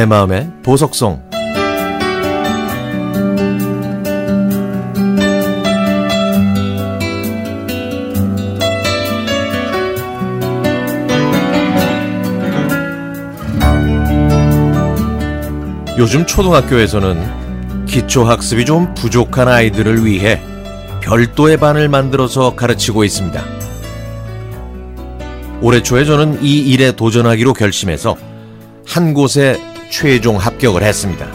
내 마음의 보석송 요즘 초등학교에서는 기초학습이 좀 부족한 아이들을 위해 별도의 반을 만들어서 가르치고 있습니다. 올해 초에 저는 이 일에 도전하기로 결심해서 한 곳에 최종 합격을 했습니다.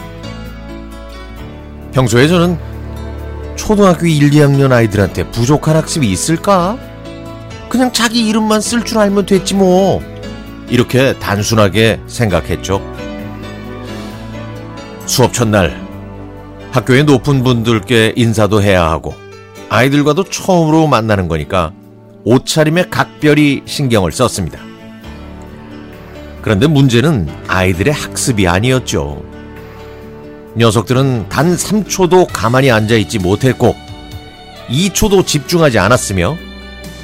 평소에 저는 초등학교 1, 2학년 아이들한테 부족한 학습이 있을까? 그냥 자기 이름만 쓸 줄 알면 됐지 뭐. 이렇게 단순하게 생각했죠. 수업 첫날 학교의 높은 분들께 인사도 해야 하고 아이들과도 처음으로 만나는 거니까 옷차림에 각별히 신경을 썼습니다. 그런데 문제는 아이들의 학습이 아니었죠. 녀석들은 단 3초도 가만히 앉아있지 못했고 2초도 집중하지 않았으며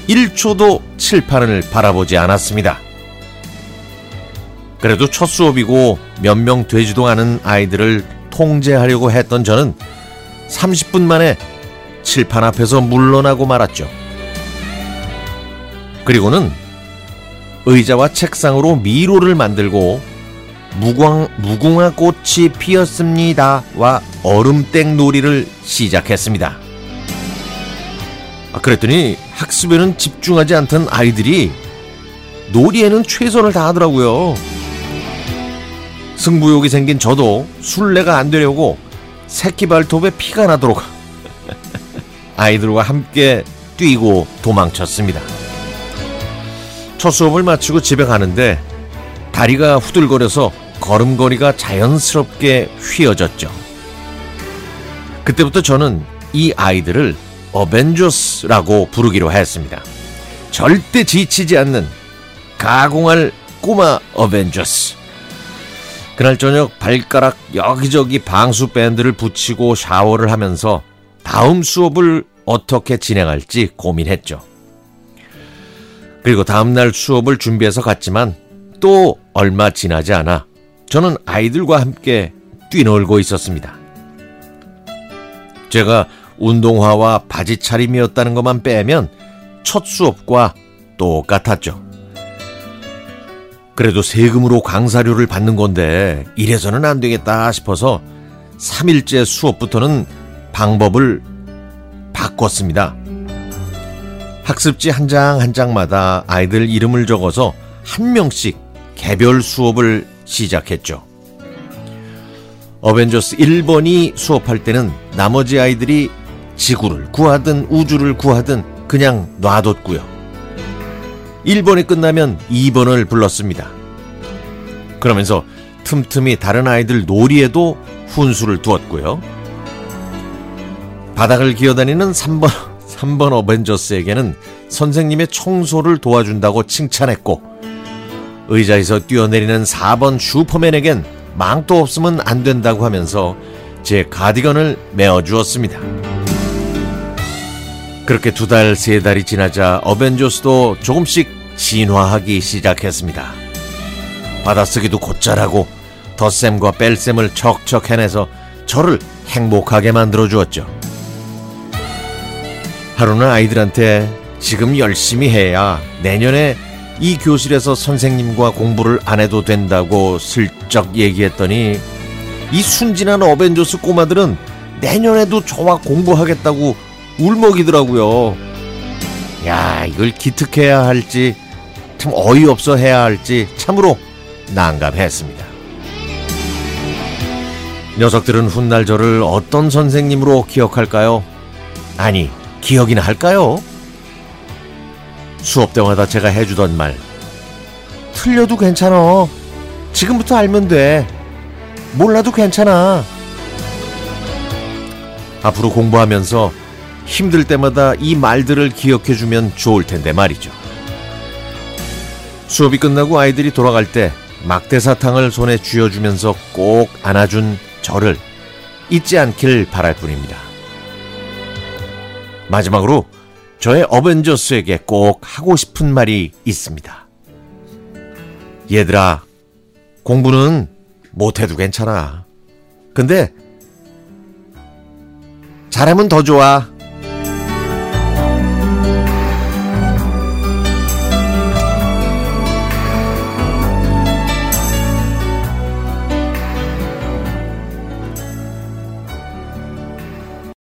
1초도 칠판을 바라보지 않았습니다. 그래도 첫 수업이고 몇 명 되지도 않은 아이들을 통제하려고 했던 저는 30분 만에 칠판 앞에서 물러나고 말았죠. 그리고는 의자와 책상으로 미로를 만들고 무광, 무궁화 꽃이 피었습니다와 얼음땡 놀이를 시작했습니다. 아, 그랬더니 학습에는 집중하지 않던 아이들이 놀이에는 최선을 다하더라고요. 승부욕이 생긴 저도 술래가 안 되려고 새끼 발톱에 피가 나도록 아이들과 함께 뛰고 도망쳤습니다. 첫 수업을 마치고 집에 가는데 다리가 후들거려서 걸음걸이가 자연스럽게 휘어졌죠. 그때부터 저는 이 아이들을 어벤져스라고 부르기로 했습니다. 절대 지치지 않는 가공할 꼬마 어벤져스. 그날 저녁 발가락 여기저기 방수 밴드를 붙이고 샤워를 하면서 다음 수업을 어떻게 진행할지 고민했죠. 그리고 다음날 수업을 준비해서 갔지만 또 얼마 지나지 않아 저는 아이들과 함께 뛰놀고 있었습니다. 제가 운동화와 바지 차림이었다는 것만 빼면 첫 수업과 똑같았죠. 그래도 세금으로 강사료를 받는 건데 이래서는 안 되겠다 싶어서 3일째 수업부터는 방법을 바꿨습니다. 학습지 한 장 한 장마다 아이들 이름을 적어서 한 명씩 개별 수업을 시작했죠. 어벤져스 1번이 수업할 때는 나머지 아이들이 지구를 구하든 우주를 구하든 그냥 놔뒀고요. 1번이 끝나면 2번을 불렀습니다. 그러면서 틈틈이 다른 아이들 놀이에도 훈수를 두었고요. 바닥을 기어다니는 3번, 3번 어벤져스에게는 선생님의 청소를 도와준다고 칭찬했고, 의자에서 뛰어내리는 4번 슈퍼맨에겐 망토 없으면 안 된다고 하면서 제 가디건을 메어주었습니다. 그렇게 두 달, 세 달이 지나자 어벤져스도 조금씩 진화하기 시작했습니다. 받아쓰기도 곧잘하고 덧셈과 뺄셈을 척척 해내서 저를 행복하게 만들어 주었죠. 하루는 아이들한테 지금 열심히 해야 내년에 이 교실에서 선생님과 공부를 안 해도 된다고 슬쩍 얘기했더니 이 순진한 어벤져스 꼬마들은 내년에도 저와 공부하겠다고 울먹이더라고요. 야, 이걸 기특해야 할지, 참 어이없어 해야 할지, 참으로 난감했습니다. 녀석들은 훗날 저를 어떤 선생님으로 기억할까요? 아니, 기억이나 할까요? 수업 때마다 제가 해주던 말. 틀려도 괜찮아. 지금부터 알면 돼. 몰라도 괜찮아. 앞으로 공부하면서 힘들 때마다 이 말들을 기억해주면 좋을 텐데 말이죠. 수업이 끝나고 아이들이 돌아갈 때 막대사탕을 손에 쥐어주면서 꼭 안아준 저를 잊지 않길 바랄 뿐입니다. 마지막으로 저의 어벤져스에게 꼭 하고 싶은 말이 있습니다. 얘들아, 공부는 못해도 괜찮아. 근데 잘하면 더 좋아.